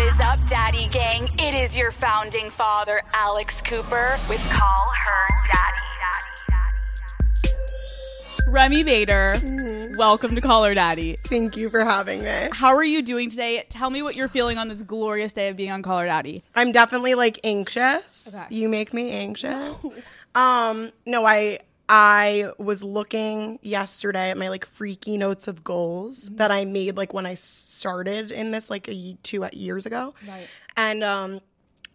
What is up, Daddy Gang? It is your founding father, Alex Cooper, with Call Her Daddy. Remi Bader, Mm-hmm. welcome to Call Her Daddy. Thank you for having me. How are you doing today? Tell me what you're feeling on this glorious day of being on Call Her Daddy. I'm definitely like anxious. Okay. You make me anxious. um, no, I I was looking yesterday at my like freaky notes of goals Mm-hmm. that I made like when I started in this like a two years ago. Right. And um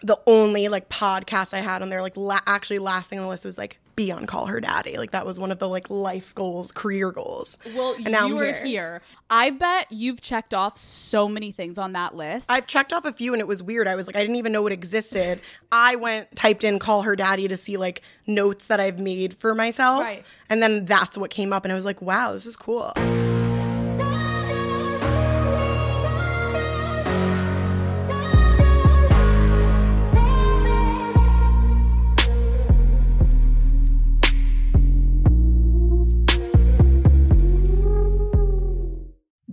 the only like podcast I had on there like la- actually last thing on the list was like be on call her daddy. Like that was one of the like life goals, career goals. Well, and now you I'm are here. I bet you've checked off so many things on that list. I've checked off a few and it was weird. I was like, I didn't even know it existed. I went, typed in call her daddy to see like notes that I've made for myself. Right. And then that's what came up. And I was like, wow, this is cool.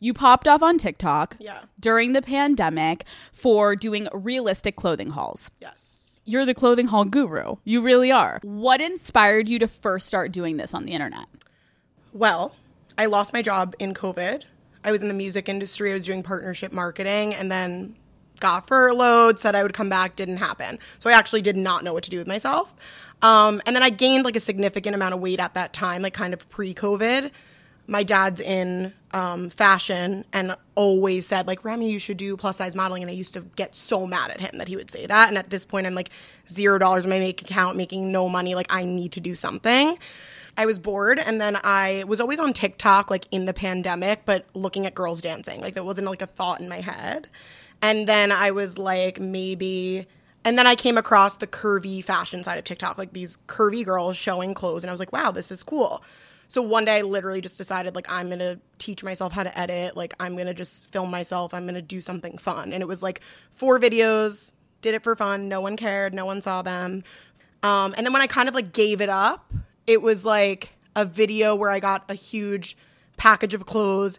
You popped off on TikTok Yeah. during the pandemic for doing realistic clothing hauls. Yes. You're the clothing haul guru. You really are. What inspired you to first start doing this on the internet? Well, I lost my job in COVID. I was in the music industry. I was doing partnership marketing and then got furloughed, said I would come back, didn't happen. So I actually did not know what to do with myself. Um, and then I gained like a significant amount of weight at that time, like kind of pre COVID. My dad's in um, fashion and always said, like, Remi, you should do plus size modeling. And I used to get so mad at him that he would say that. And at this point, I'm like zero dollars in my bank account, making no money. Like, I need to do something. I was bored and then I was always on TikTok like in the pandemic, but looking at girls dancing. Like that wasn't like a thought in my head. And then I was like maybe and then I came across the curvy fashion side of TikTok, like these curvy girls showing clothes and I was like, "Wow, this is cool." So one day I literally just decided like I'm going to teach myself how to edit, like I'm going to just film myself, I'm going to do something fun. And it was like four videos, did it for fun, no one cared, no one saw them. Um, and then when I kind of like gave it up, it was like a video where I got a huge package of clothes,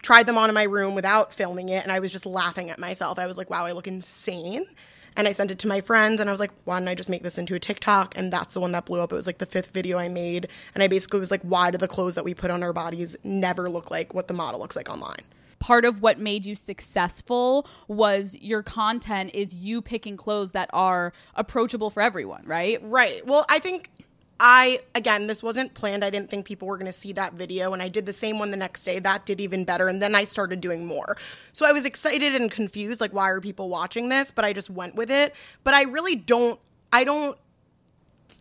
tried them on in my room without filming it, and I was just laughing at myself. I was like, wow, I look insane. And I sent it to my friends, and I was like, why don't I just make this into a TikTok? And that's the one that blew up. It was like the fifth video I made. And I basically was like, why do the clothes that we put on our bodies never look like what the model looks like online? part of what made you successful was your content is you picking clothes that are approachable for everyone, right? Right. Well, I think I again, this wasn't planned. I didn't think people were going to see that video and I did the same one the next day. That did even better and then I started doing more. So I was excited and confused like why are people watching this? But I just went with it. But I really don't I don't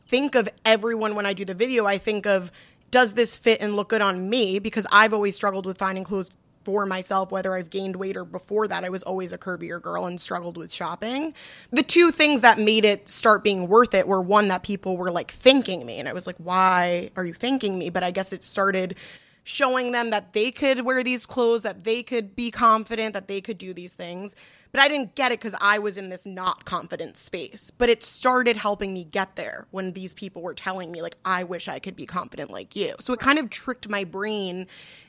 think of everyone when I do the video. I think of does this fit and look good on me because I've always struggled with finding clothes for myself, whether I've gained weight or before that, I was always a curvier girl and struggled with shopping. The two things that made it start being worth it were one that people were like thanking me. And I was like, why are you thanking me? But I guess it started showing them that they could wear these clothes, that they could be confident, that they could do these things. But I didn't get it because I was in this not confident space. But it started helping me get there when these people were telling me, like, I wish I could be confident like you. So it kind of tricked my brain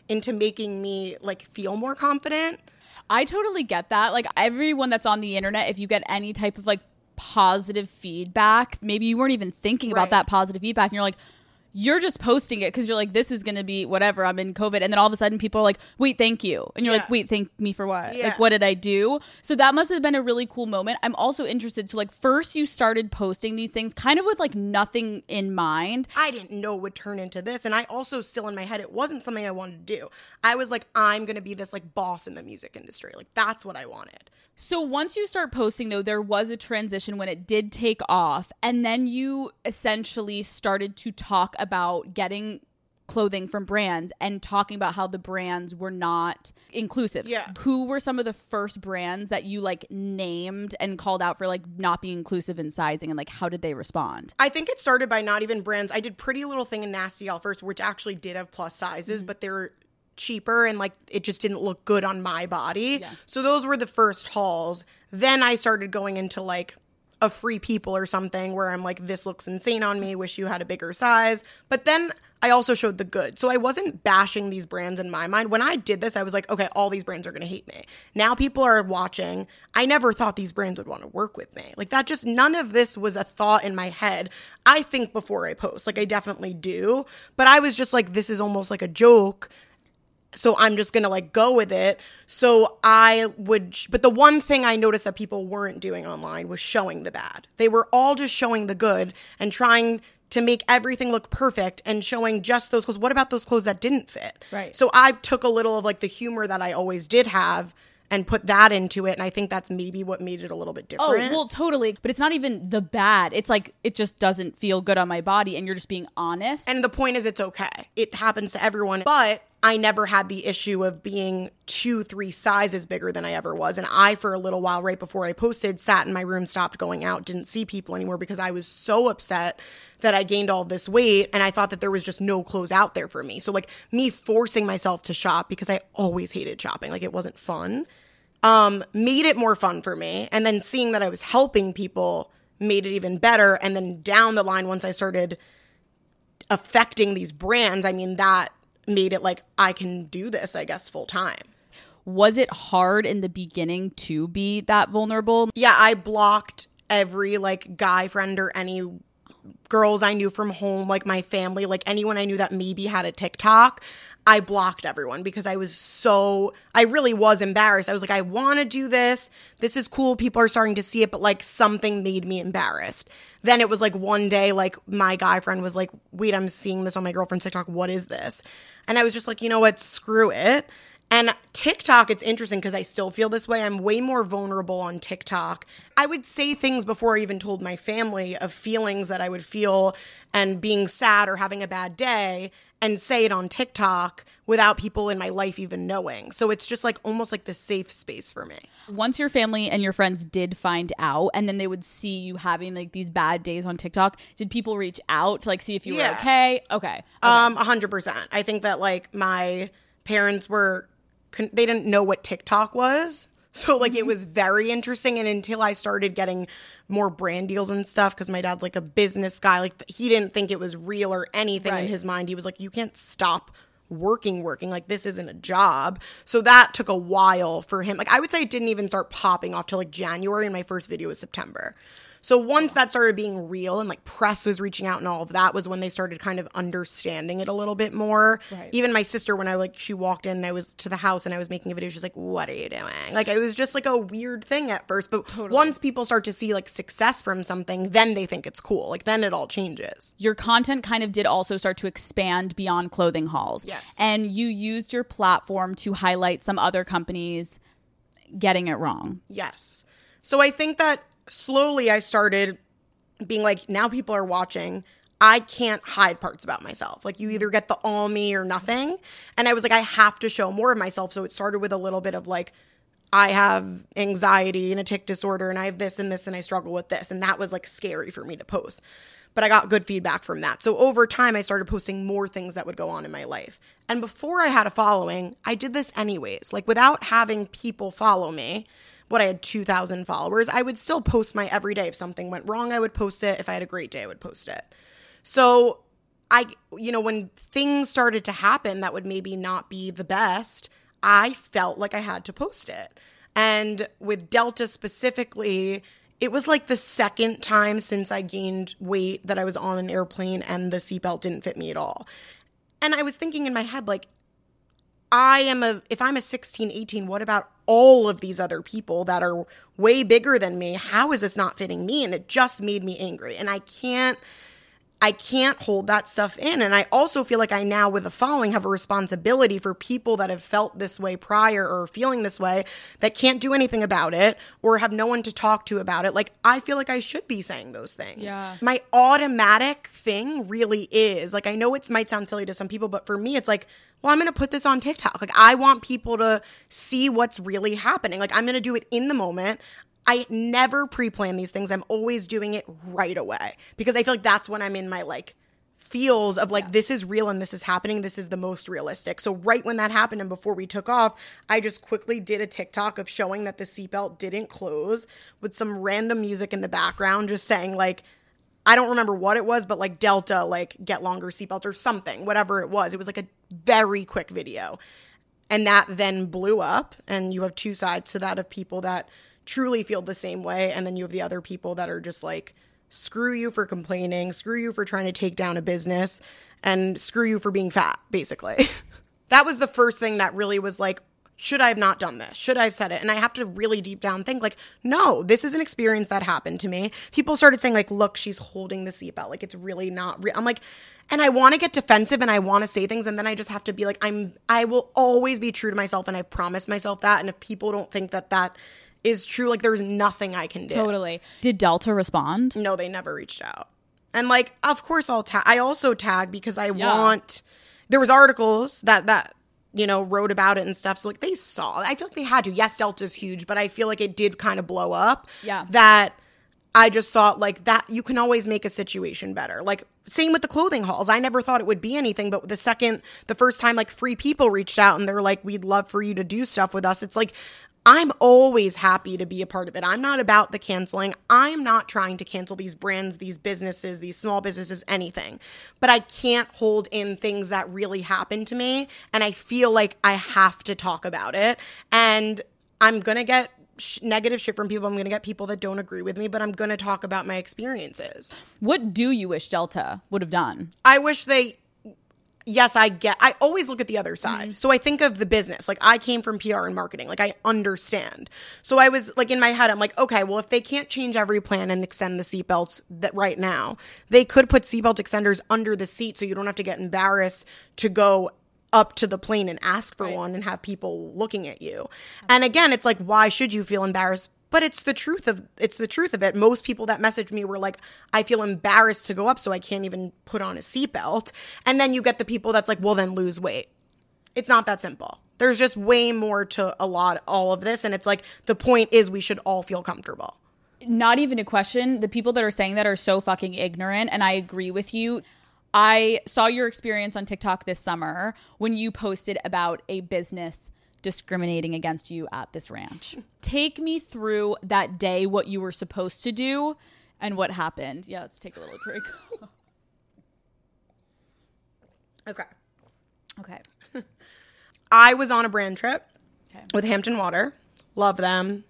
into making me like feel more confident. I totally get that. Like everyone that's on the internet, if you get any type of like positive feedback, maybe you weren't even thinking Right. about that positive feedback and you're like, you're just posting it because you're like, this is going to be whatever. I'm in COVID. And then all of a sudden people are like, wait, thank you. And you're like, wait, thank me for what? Yeah. Like, what did I do? So that must have been a really cool moment. I'm also interested. So, like, first you started posting these things kind of with like nothing in mind. I didn't know it would turn into this. And I also still in my head, it wasn't something I wanted to do. I was like, I'm going to be this like boss in the music industry. Like, that's what I wanted. So once you start posting though, there was a transition when it did take off and then you essentially started to talk about getting clothing from brands and talking about how the brands were not inclusive. Yeah. Who were some of the first brands that you like named and called out for like not being inclusive in sizing and like how did they respond? I think it started by not even brands. I did Pretty Little Thing and Nasty Gal first, which actually did have plus sizes, mm-hmm. but they're cheaper and like it just didn't look good on my body. Yeah. So those were the first hauls. Then I started going into like a free people or something where I'm like, this looks insane on me, wish you had a bigger size. But then I also showed the good. So I wasn't bashing these brands in my mind. When I did this, I was like, okay, all these brands are going to hate me. Now people are watching. I never thought these brands would want to work with me. Like that just, none of this was a thought in my head. I think before I post, like I definitely do. But I was just like, this is almost like a joke so I'm just gonna like go with it. So I would, but the one thing I noticed that people weren't doing online was showing the bad. They were all just showing the good and trying to make everything look perfect and showing just those clothes. What about those clothes that didn't fit? Right. So I took a little of like the humor that I always did have and put that into it. And I think that's maybe what made it a little bit oh, different. Oh, well, totally. But it's not even the bad. It's like it just doesn't feel good on my body and you're just being honest. And the point is, it's okay. It happens to everyone. But I never had the issue of being two, three sizes bigger than I ever was. And I, for a little while, right before I posted, sat in my room, stopped going out, didn't see people anymore because I was so upset that I gained all this weight. And I thought that there was just no clothes out there for me. So, like, me forcing myself to shop because I always hated shopping, like, it wasn't fun, um, made it more fun for me. And then seeing that I was helping people made it even better. And then down the line, once I started affecting these brands, I mean, that made it like I can do this, I guess, full time. was it hard in the beginning to be that vulnerable? Yeah, I blocked every like guy friend or any girls I knew from home, like my family, like anyone I knew that maybe had a TikTok. I blocked everyone because I was so, I really was embarrassed. I was like, I want to do this. This is cool. People are starting to see it, but like something made me embarrassed. Then it was like one day, like my guy friend was like, wait, I'm seeing this on my girlfriend's TikTok. What is this? And I was just like, you know what? Screw it. And TikTok, it's interesting because I still feel this way. I'm way more vulnerable on TikTok. I would say things before I even told my family of feelings that I would feel and being sad or having a bad day and say it on TikTok without people in my life even knowing. So it's just like almost like the safe space for me. Once your family and your friends did find out and then they would see you having like these bad days on TikTok, did people reach out to like see if you were Yeah. okay? Okay. Um, a hundred percent. I think that like my parents were, they didn't know what TikTok was, so like it mm-hmm. was very interesting. And until I started getting more brand deals and stuff, because my dad's like a business guy, like he didn't think it was real or anything in his mind. He was like, you can't stop working working. Like this isn't a job. So that took a while for him. Like i would say it didn't even start popping off till like january and my first video was september so once that started being real and like press was reaching out and all of that was when they started kind of understanding it a little bit more. Even my sister, when I like she walked in and I was to the house and I was making a video, she's like, "What are you doing?" Like it was just like a weird thing at first, but once people start to see like success from something, then they think it's cool. Like then it all changes. your content kind of did also start to expand beyond clothing hauls. Yes. And you used your platform to highlight some other companies getting it wrong. Yes. So I think that slowly I started being like, now people are watching. I can't hide parts about myself. Like you mm-hmm. either get the all me or nothing. And I was like, I have to show more of myself. So it started with a little bit of like, I have anxiety and a tic disorder and I have this and this and I struggle with this. And that was like scary for me to post. But I got good feedback from that. So over time, I started posting more things that would go on in my life. And before I had a following, I did this anyways. Like without having people follow me, what I had 2,000 followers, I would still post my everyday. If something went wrong, I would post it. If I had a great day, I would post it. So I, you know, when things started to happen that would maybe not be the best, I felt like I had to post it. And with Delta specifically, it was like the second time since I gained weight that I was on an airplane and the seatbelt didn't fit me at all. And I was thinking in my head, like, I am a, if I'm a 16, 18, what about all of these other people that are way bigger than me? How is this not fitting me? And it just made me angry. And I can't, I can't hold that stuff in. And I also feel like I now, with a following, have a responsibility for people that have felt this way prior or feeling this way that can't do anything about it or have no one to talk to about it. Like, I feel like I should be saying those things. Yeah. My automatic thing really is like, I know it might sound silly to some people, but for me, it's like, well, I'm going to put this on TikTok. Like, I want people to see what's really happening. Like, I'm going to do it in the moment. I never pre plan these things. I'm always doing it right away because I feel like that's when I'm in my like feels of like yeah. this is real and this is happening. This is the most realistic. So right when that happened and before we took off, I just quickly did a TikTok of showing that the seatbelt didn't close with some random music in the background, just saying like I don't remember what it was, but like Delta, like get longer seatbelts or something, whatever it was. It was like a very quick video. And that then blew up. And you have two sides to that of people that truly feel the same way. And then you have the other people that are just like, screw you for complaining, screw you for trying to take down a business, and screw you for being fat, basically. that was the first thing that really was like, should I have not done this? Should I have said it? And I have to really deep down think, like, no, this is an experience that happened to me. People started saying, like, look, she's holding the seatbelt. Like, it's really not real. I'm like, and I want to get defensive and I want to say things. And then I just have to be like, I'm, I will always be true to myself. And I've promised myself that. And if people don't think that that is true. Like there's nothing I can do. Totally. Did Delta respond? No, they never reached out. And like, of course, I'll tag. I also tag because I yeah. want. There was articles that that you know wrote about it and stuff. So like they saw. I feel like they had to. Yes, Delta's huge, but I feel like it did kind of blow up. Yeah. That I just thought like that you can always make a situation better. Like same with the clothing hauls. I never thought it would be anything, but the second the first time like free people reached out and they're like we'd love for you to do stuff with us. It's like I'm always happy to be a part of it. I'm not about the canceling. I'm not trying to cancel these brands, these businesses, these small businesses, anything. But I can't hold in things that really happened to me. And I feel like I have to talk about it. And I'm going to get sh- negative shit from people. I'm going to get people that don't agree with me, but I'm going to talk about my experiences. What do you wish Delta would have done? I wish they yes, I get, I always look at the other side. Mm-hmm. So I think of the business. Like I came from PR and marketing. Like I understand. So I was like in my head, I'm like, okay, well, if they can't change every plan and extend the seatbelts that right now, they could put seatbelt extenders under the seat so you don't have to get embarrassed to go up to the plane and ask for right. one and have people looking at you. And again, it's like, why should you feel embarrassed? But it's the truth of it's the truth of it. Most people that messaged me were like, I feel embarrassed to go up, so I can't even put on a seatbelt. And then you get the people that's like, well, then lose weight. It's not that simple. There's just way more to a lot all of this, and it's like the point is we should all feel comfortable. Not even a question. The people that are saying that are so fucking ignorant, and I agree with you. I saw your experience on TikTok this summer when you posted about a business discriminating against you at this ranch. take me through that day, what you were supposed to do, and what happened. Yeah, let's take a little drink. okay. Okay. I was on a brand trip okay. with Hampton Water. Love them.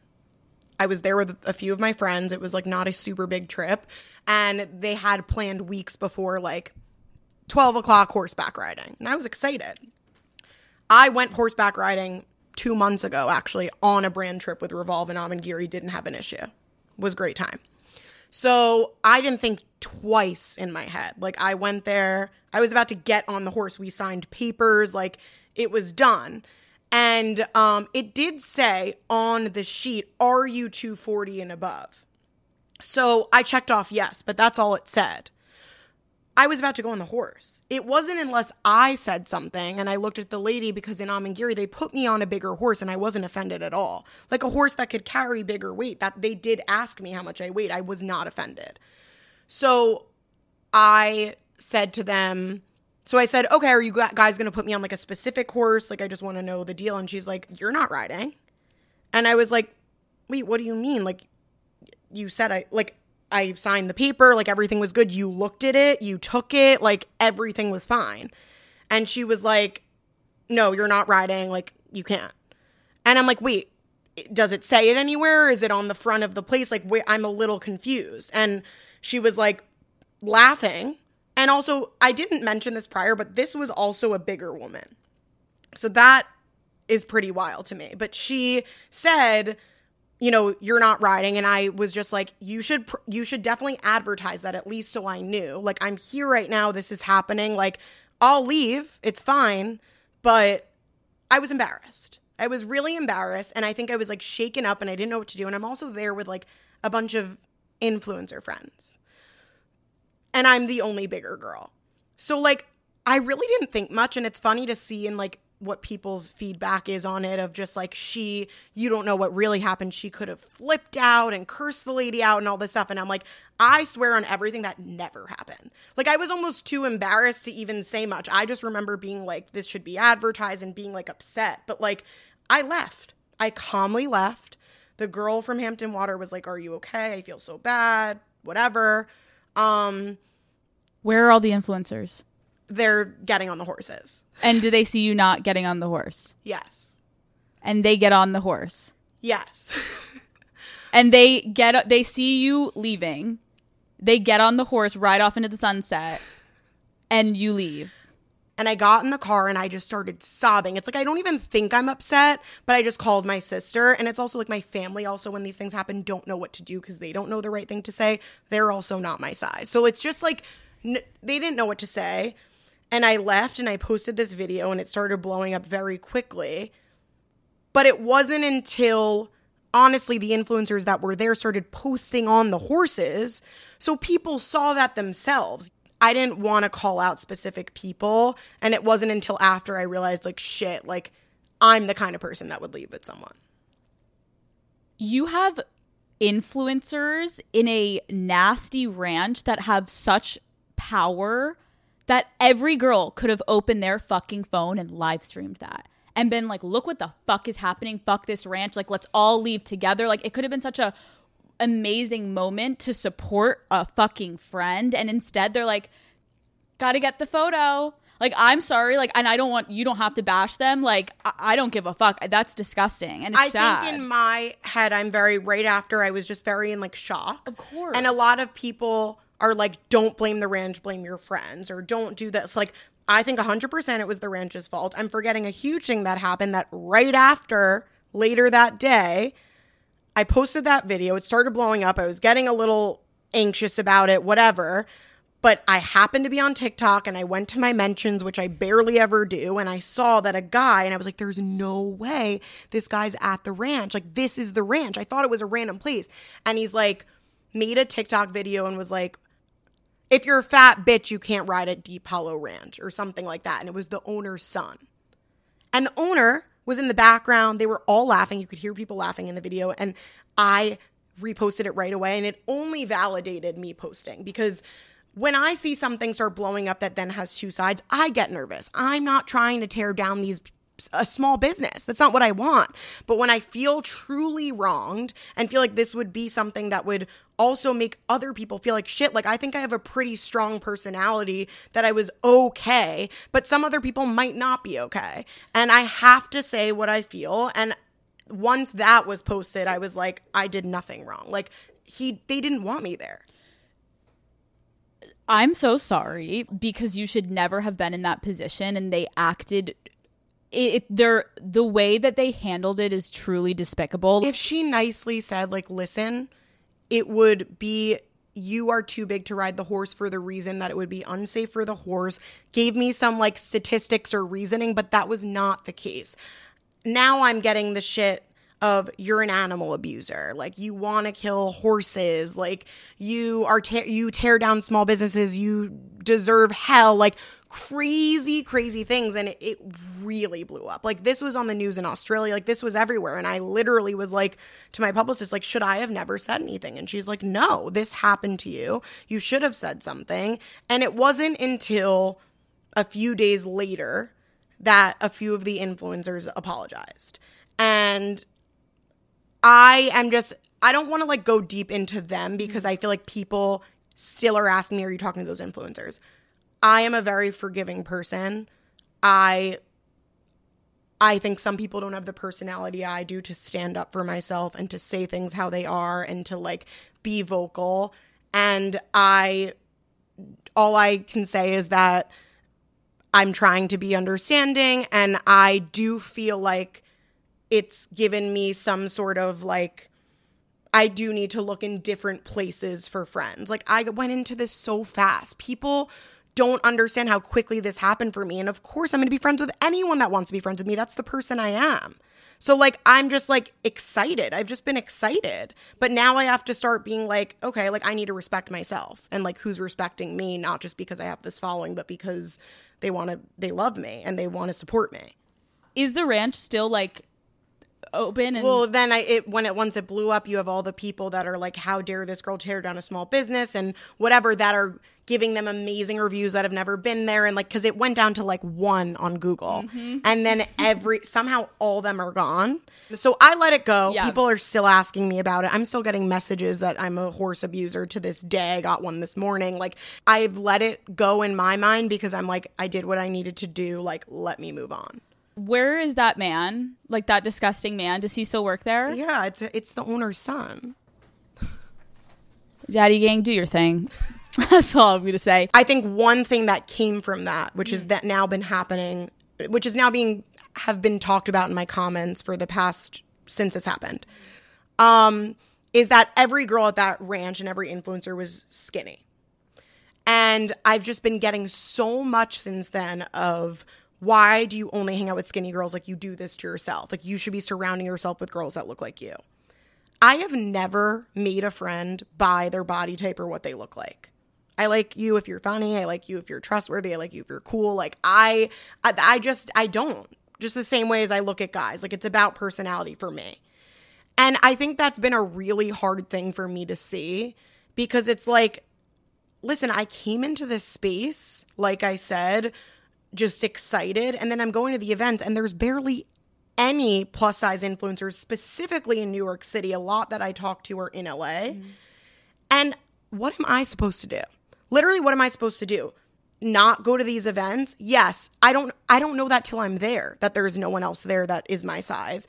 I was there with a few of my friends. It was like not a super big trip. And they had planned weeks before, like 12 o'clock horseback riding. And I was excited. I went horseback riding two months ago, actually, on a brand trip with Revolve and Amangiri. Didn't have an issue. Was great time. So I didn't think twice in my head. Like I went there, I was about to get on the horse. We signed papers, like it was done. And um, it did say on the sheet, are you 240 and above? So I checked off yes, but that's all it said. I was about to go on the horse. It wasn't unless I said something and I looked at the lady because in Amangiri they put me on a bigger horse and I wasn't offended at all. Like a horse that could carry bigger weight. That they did ask me how much I weighed. I was not offended. So I said to them, so I said, "Okay, are you guys going to put me on like a specific horse? Like I just want to know the deal." And she's like, "You're not riding." And I was like, "Wait, what do you mean? Like you said I like I signed the paper, like everything was good. You looked at it, you took it, like everything was fine. And she was like, No, you're not riding, like you can't. And I'm like, Wait, does it say it anywhere? Is it on the front of the place? Like, wait, I'm a little confused. And she was like laughing. And also, I didn't mention this prior, but this was also a bigger woman. So that is pretty wild to me. But she said, you know you're not riding. And i was just like you should pr- you should definitely advertise that at least so i knew. Like i'm here right now. This is happening. Like i'll leave. It's fine. But i was embarrassed. I was really embarrassed. And i think i was like shaken up and i didn't know what to do. And i'm also there with like a bunch of influencer friends. And i'm the only bigger girl. So like i really didn't think much. And it's funny to see in like what people's feedback is on it of just like she you don't know what really happened. She could have flipped out and cursed the lady out and all this stuff. And i'm like i swear on everything that never happened. Like i was almost too embarrassed to even say much. I just remember being like this should be advertised and being like upset. But like i left. I calmly left. The girl from hampton water was like are you okay? I feel so bad. Whatever. Um where are all the influencers they're getting on the horses. And do they see you not getting on the horse? Yes. And they get on the horse. Yes. and they get they see you leaving. They get on the horse right off into the sunset and you leave. And I got in the car and I just started sobbing. It's like I don't even think I'm upset, but I just called my sister. And it's also like my family, also, when these things happen, don't know what to do because they don't know the right thing to say. They're also not my size. So it's just like n- they didn't know what to say. And I left and I posted this video and it started blowing up very quickly. But it wasn't until honestly the influencers that were there started posting on the horses. So people saw that themselves. I didn't want to call out specific people. And it wasn't until after I realized, like, shit, like, I'm the kind of person that would leave with someone. You have influencers in a nasty ranch that have such power that every girl could have opened their fucking phone and live streamed that and been like, look what the fuck is happening. Fuck this ranch. Like, let's all leave together. Like, it could have been such a amazing moment to support a fucking friend. And instead, they're like, gotta get the photo. Like, I'm sorry. Like, and I don't want, you don't have to bash them. Like, I, I don't give a fuck. That's disgusting. And I sad. think in my head, I'm very, right after, I was just very in like shock. Of course. And a lot of people, are like, don't blame the ranch, blame your friends, or don't do this. Like, I think 100% it was the ranch's fault. I'm forgetting a huge thing that happened that right after, later that day, I posted that video. It started blowing up. I was getting a little anxious about it, whatever. But I happened to be on TikTok and I went to my mentions, which I barely ever do. And I saw that a guy, and I was like, there's no way this guy's at the ranch. Like, this is the ranch. I thought it was a random place. And he's like, made a TikTok video and was like, if you're a fat bitch, you can't ride at Deep Hollow Ranch or something like that. And it was the owner's son. And the owner was in the background. They were all laughing. You could hear people laughing in the video. And I reposted it right away. And it only validated me posting because when I see something start blowing up that then has two sides, I get nervous. I'm not trying to tear down these a small business. That's not what I want. But when I feel truly wronged and feel like this would be something that would also make other people feel like shit. Like, I think I have a pretty strong personality that I was okay, but some other people might not be okay. And I have to say what I feel. And once that was posted, I was like, I did nothing wrong. Like, he, they didn't want me there. I'm so sorry because you should never have been in that position and they acted it, they're the way that they handled it is truly despicable. If she nicely said like listen, it would be you are too big to ride the horse for the reason that it would be unsafe for the horse, gave me some like statistics or reasoning, but that was not the case. Now I'm getting the shit of you're an animal abuser. Like you want to kill horses. Like you are te- you tear down small businesses. You deserve hell. Like crazy crazy things. And it, it really blew up. Like this was on the news in australia. Like this was everywhere. And i literally was like to my publicist like should i have never said anything? And she's like no this happened to you. You should have said something. And it wasn't until a few days later that a few of the influencers apologized. And I am just I don't want to like go deep into them because mm-hmm. I feel like people still are asking me, are you talking to those influencers? I am a very forgiving person. I I think some people don't have the personality I do to stand up for myself and to say things how they are and to like be vocal. And I all I can say is that I'm trying to be understanding and I do feel like it's given me some sort of like I do need to look in different places for friends. Like I went into this so fast. People don't understand how quickly this happened for me. And of course, I'm going to be friends with anyone that wants to be friends with me. That's the person I am. So like I'm just like excited. I've just been excited. But now I have to start being like, okay, like I need to respect myself and like who's respecting me not just because I have this following, but because they want to they love me and they want to support me. Is the ranch still like open and Well, then I it when it once it blew up, you have all the people that are like, "How dare this girl tear down a small business?" and whatever that are giving them amazing reviews that have never been there, and like because it went down to like one on Google, mm-hmm. and then every somehow all them are gone. So I let it go. Yeah. People are still asking me about it. I'm still getting messages that I'm a horse abuser to this day. I got one this morning. Like I've let it go in my mind because I'm like, I did what I needed to do. Like let me move on. Where is that man? Like that disgusting man? Does he still work there? Yeah, it's it's the owner's son. Daddy gang, do your thing. That's all I'm gonna say. I think one thing that came from that, which is that now been happening, which is now being have been talked about in my comments for the past since this happened, um, is that every girl at that ranch and every influencer was skinny, and I've just been getting so much since then of why do you only hang out with skinny girls? Like you do this to yourself. Like you should be surrounding yourself with girls that look like you. I have never made a friend by their body type or what they look like. I like you if you're funny. I like you if you're trustworthy. I like you if you're cool. Like I, I, I just, I don't. Just the same way as I look at guys. Like it's about personality for me. And I think that's been a really hard thing for me to see because it's like, listen, I came into this space, like I said, just excited. And then I'm going to the event and there's barely any plus size influencers, specifically in New York City. A lot that I talk to are in LA. And what am I supposed to do? Literally, what am I supposed to do? Not go to these events? Yes. I don't I don't know that till I'm there, that there's no one else there that is my size.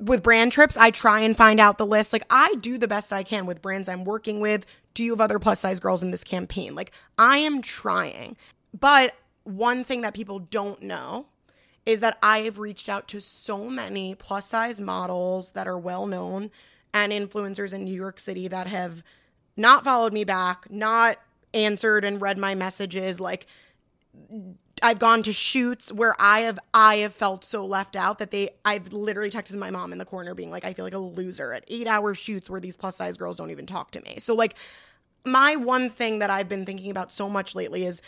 With brand trips, I try and find out the list. Like I do the best I can with brands I'm working with. Do you have other plus size girls in this campaign? Like I am trying. But one thing that people don't know is that I have reached out to so many plus size models that are well known and influencers in New York City that have not followed me back, not answered and read my messages. Like I've gone to shoots where I have I have felt so left out that they I've literally texted my mom in the corner being like I feel like a loser at 8 hour shoots where these plus size girls don't even talk to me. So like my one thing that I've been thinking about so much lately is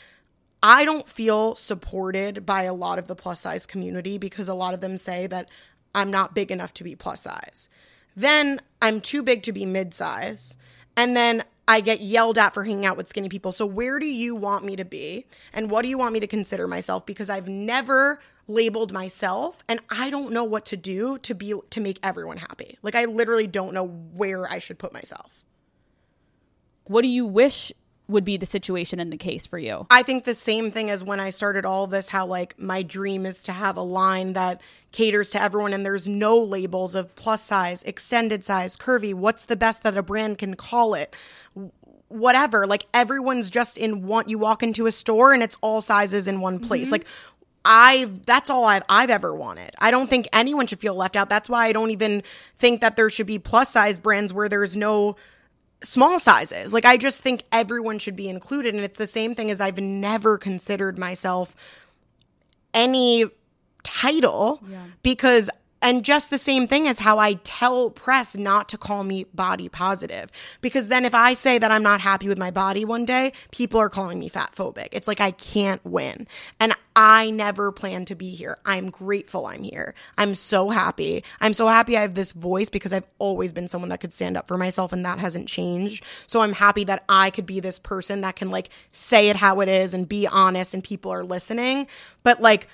I don't feel supported by a lot of the plus size community because a lot of them say that I'm not big enough to be plus size. Then I'm too big to be mid size. And then I get yelled at for hanging out with skinny people. So where do you want me to be? And what do you want me to consider myself? Because I've never labeled myself and I don't know what to do to be to make everyone happy. Like I literally don't know where I should put myself. What do you wish would be the situation in the case for you? I think the same thing as when I started all this, how like my dream is to have a line that caters to everyone and there's no labels of plus size, extended size, curvy, what's the best that a brand can call it. Whatever. Like everyone's just in one you walk into a store and it's all sizes in one place. Mm-hmm. Like I've that's all I've I've ever wanted. I don't think anyone should feel left out. That's why I don't even think that there should be plus size brands where there's no small sizes. Like I just think everyone should be included and it's the same thing as I've never considered myself any title because And just the same thing as how I tell press not to call me body positive. Because then if I say that I'm not happy with my body one day, people are calling me fat phobic. It's like I can't win. And I never plan to be here. I'm grateful I'm here. I'm so happy. I'm so happy I have this voice because I've always been someone that could stand up for myself and that hasn't changed. So I'm happy that I could be this person that can like say it how it is and be honest and people are listening. But like,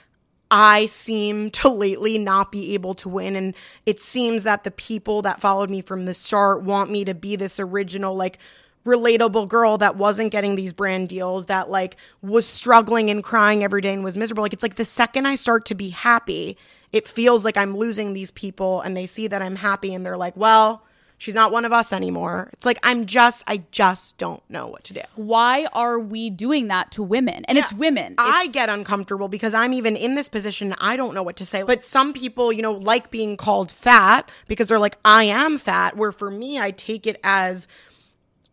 I seem to lately not be able to win. And it seems that the people that followed me from the start want me to be this original, like, relatable girl that wasn't getting these brand deals, that like was struggling and crying every day and was miserable. Like, it's like the second I start to be happy, it feels like I'm losing these people and they see that I'm happy and they're like, well, She's not one of us anymore. It's like I'm just I just don't know what to do. Why are we doing that to women? And yeah, it's women. It's- I get uncomfortable because I'm even in this position. I don't know what to say. But some people, you know, like being called fat because they're like, I am fat. Where for me, I take it as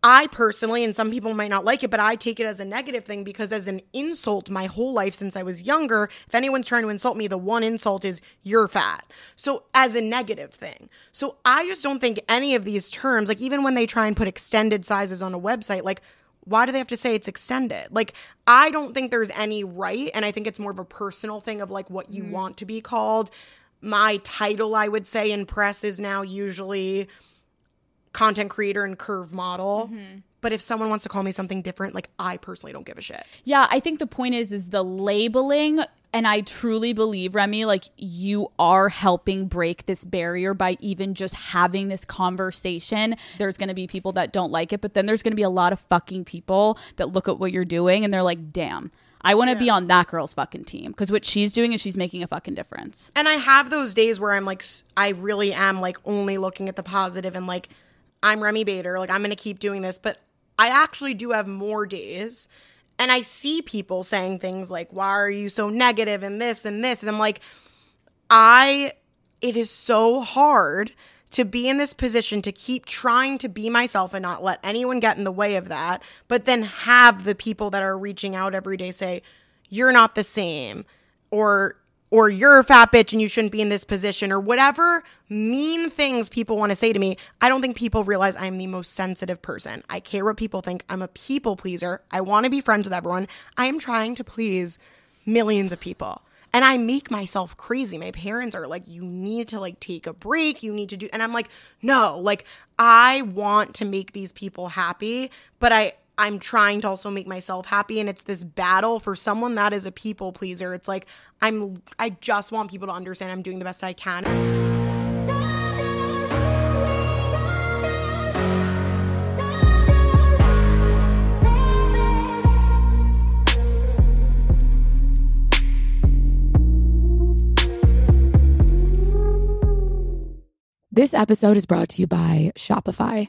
I personally, and some people might not like it, but I take it as a negative thing because as an insult my whole life since I was younger, if anyone's trying to insult me, the one insult is you're fat. So as a negative thing. So I just don't think any of these terms, like even when they try and put extended sizes on a website, like why do they have to say it's extended? Like, I don't think there's any right. And I think it's more of a personal thing of like what you mm. want to be called. My title, I would say, in press is now usually content creator and curve model. Mm-hmm. But if someone wants to call me something different, like I personally don't give a shit. Yeah, I think the point is is the labeling and I truly believe Remi like you are helping break this barrier by even just having this conversation. There's going to be people that don't like it, but then there's going to be a lot of fucking people that look at what you're doing and they're like, "Damn, I want to yeah. be on that girl's fucking team because what she's doing is she's making a fucking difference. And I have those days where I'm like, I really am like only looking at the positive and like I'm Remi Bader, like I'm going to keep doing this, but I actually do have more days. And I see people saying things like, why are you so negative and this and this? And I'm like, I, it is so hard to be in this position to keep trying to be myself and not let anyone get in the way of that, but then have the people that are reaching out every day say, you're not the same or or you're a fat bitch and you shouldn't be in this position or whatever mean things people want to say to me. I don't think people realize I'm the most sensitive person. I care what people think. I'm a people pleaser. I want to be friends with everyone. I am trying to please millions of people. And I make myself crazy. My parents are like, you need to like take a break. You need to do, and I'm like, no, like I want to make these people happy, but I, I'm trying to also make myself happy and it's this battle for someone that is a people pleaser. It's like I'm I just want people to understand I'm doing the best I can. This episode is brought to you by Shopify.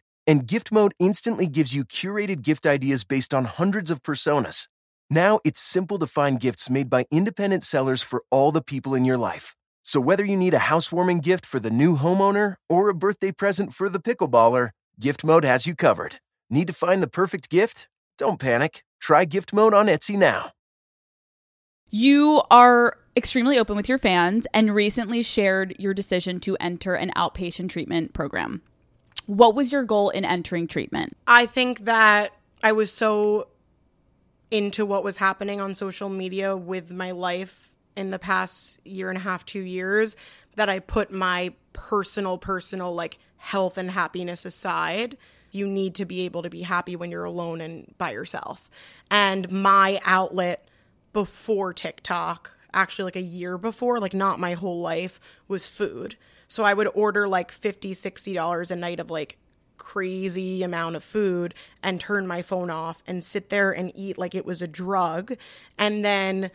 And Gift Mode instantly gives you curated gift ideas based on hundreds of personas. Now it's simple to find gifts made by independent sellers for all the people in your life. So whether you need a housewarming gift for the new homeowner or a birthday present for the pickleballer, Gift Mode has you covered. Need to find the perfect gift? Don't panic. Try Gift Mode on Etsy now. You are extremely open with your fans and recently shared your decision to enter an outpatient treatment program. What was your goal in entering treatment? I think that I was so into what was happening on social media with my life in the past year and a half, two years, that I put my personal, personal, like health and happiness aside. You need to be able to be happy when you're alone and by yourself. And my outlet before TikTok, actually like a year before, like not my whole life, was food. So I would order like 50 $60 a night of like crazy amount of food and turn my phone off and sit there and eat like it was a drug and then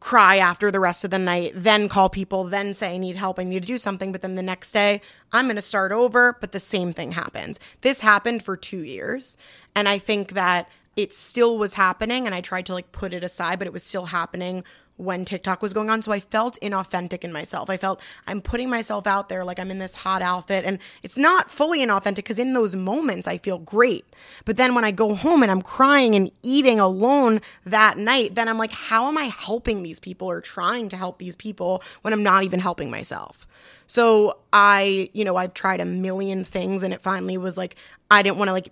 cry after the rest of the night, then call people, then say I need help, I need to do something, but then the next day I'm going to start over, but the same thing happens. This happened for 2 years, and I think that it still was happening and I tried to like put it aside, but it was still happening when TikTok was going on. So I felt inauthentic in myself. I felt I'm putting myself out there like I'm in this hot outfit and it's not fully inauthentic because in those moments I feel great. But then when I go home and I'm crying and eating alone that night, then I'm like, how am I helping these people or trying to help these people when I'm not even helping myself? So I, you know, I've tried a million things and it finally was like, I didn't want to like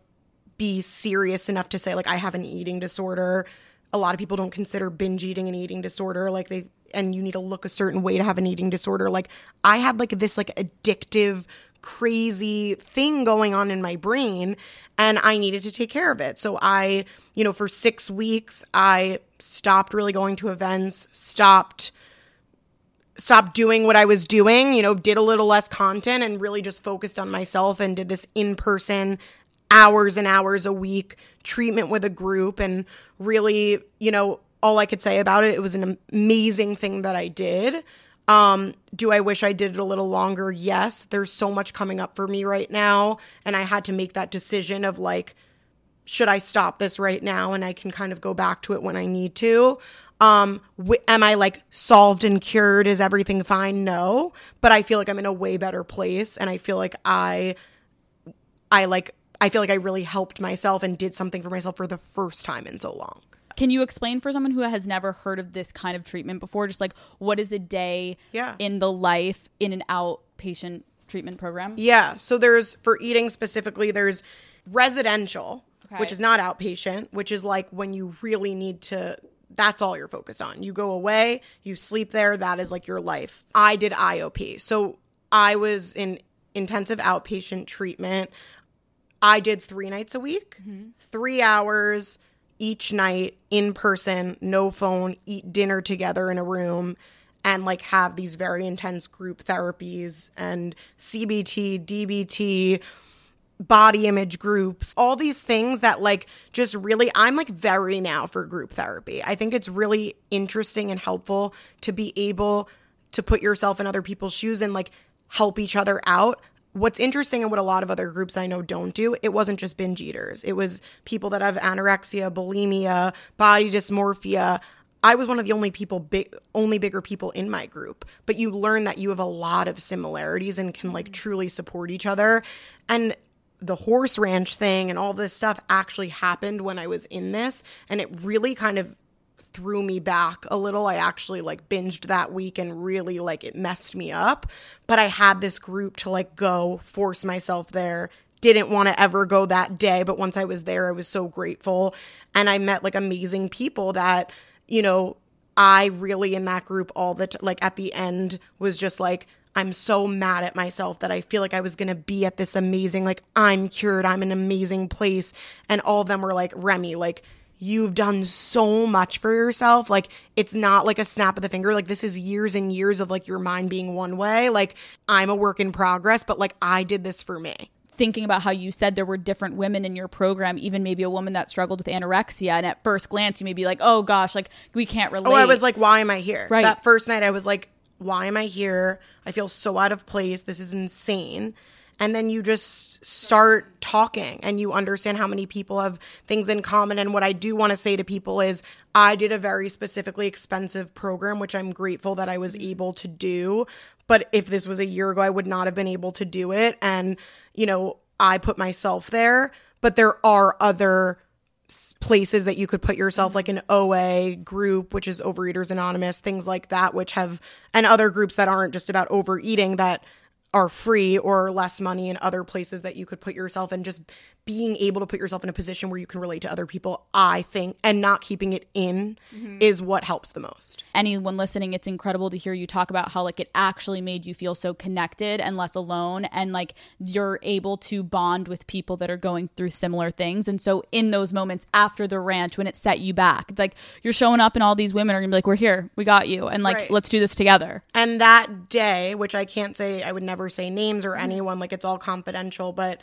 be serious enough to say like I have an eating disorder a lot of people don't consider binge eating an eating disorder like they and you need to look a certain way to have an eating disorder. Like i had like this like addictive crazy thing going on in my brain and i needed to take care of it. So i you know for 6 weeks i stopped really going to events stopped stopped doing what i was doing you know did a little less content and really just focused on myself and did this in person hours and hours a week treatment with a group and really, you know, all I could say about it, it was an amazing thing that I did. Um, do I wish I did it a little longer? Yes. There's so much coming up for me right now. And I had to make that decision of like, should I stop this right now? And I can kind of go back to it when I need to. Um, w- am I like solved and cured? Is everything fine? No. But I feel like I'm in a way better place. And I feel like I, I like I feel like I really helped myself and did something for myself for the first time in so long. Can you explain for someone who has never heard of this kind of treatment before, just like what is a day yeah. in the life in an outpatient treatment program? Yeah. So there's, for eating specifically, there's residential, Okay. which is not outpatient, which is like when you really need to that's all you're focused on. You go away, you sleep there, that is like your life. I did IOP. So I was in intensive outpatient treatment. I did 3 nights a week. Mm-hmm. 3 hours each night in person, no phone, eat dinner together in a room and like have these very intense group therapies and CBT, DBT, body image groups, all these things that like just really I'm like very now for group therapy. I think it's really interesting and helpful to be able to put yourself in other people's shoes and like help each other out. What's interesting and what a lot of other groups I know don't do, it wasn't just binge eaters. It was people that have anorexia, bulimia, body dysmorphia. I was one of the only people big only bigger people in my group, but you learn that you have a lot of similarities and can like mm-hmm. truly support each other. And the horse ranch thing and all this stuff actually happened when I was in this and it really kind of threw me back a little. I actually like binged that week and really like it messed me up. But I had this group to like go force myself there. Didn't want to ever go that day, but once I was there, I was so grateful. And I met like amazing people that, you know, I really in that group all the like at the end was just like, I'm so mad at myself that I feel like I was gonna be at this amazing, like, I'm cured, I'm an amazing place. And all of them were like, Remi, like, you've done so much for yourself. Like, it's not like a snap of the finger. Like, this is years and years of like your mind being one way. Like, I'm a work in progress, but like, I did this for me. Thinking about how you said there were different women in your program, even maybe a woman that struggled with anorexia, and at first glance you may be like, "Oh gosh, like we can't relate." Oh, I was like, why am I here? Right. That first night, I was like, why am I here? I feel so out of place. This is insane. And then you just start talking and you understand how many people have things in common. And what I do want to say to people is I did a very specifically expensive program, which I'm grateful that I was mm-hmm. able to do. But if this was a year ago, I would not have been able to do it. And, you know, I put myself there. But there are other places that you could put yourself mm-hmm. like an OA group which is Overeaters Anonymous things like that which have and other groups that aren't just about overeating that are free or less money in other places that you could put yourself and just being able to put yourself in a position where you can relate to other people I think and not keeping it in mm-hmm. is what helps the most anyone listening, it's incredible to hear you talk about how like it actually made you feel so connected and less alone and like you're able to bond with people that are going through similar things. And so in those moments after the ranch when it set you back, it's like you're showing up and all these women are gonna be like, We're here, we got you and like Right. let's do this together. And that day, which I can't say, I would never say names or mm-hmm. anyone, like it's all confidential, but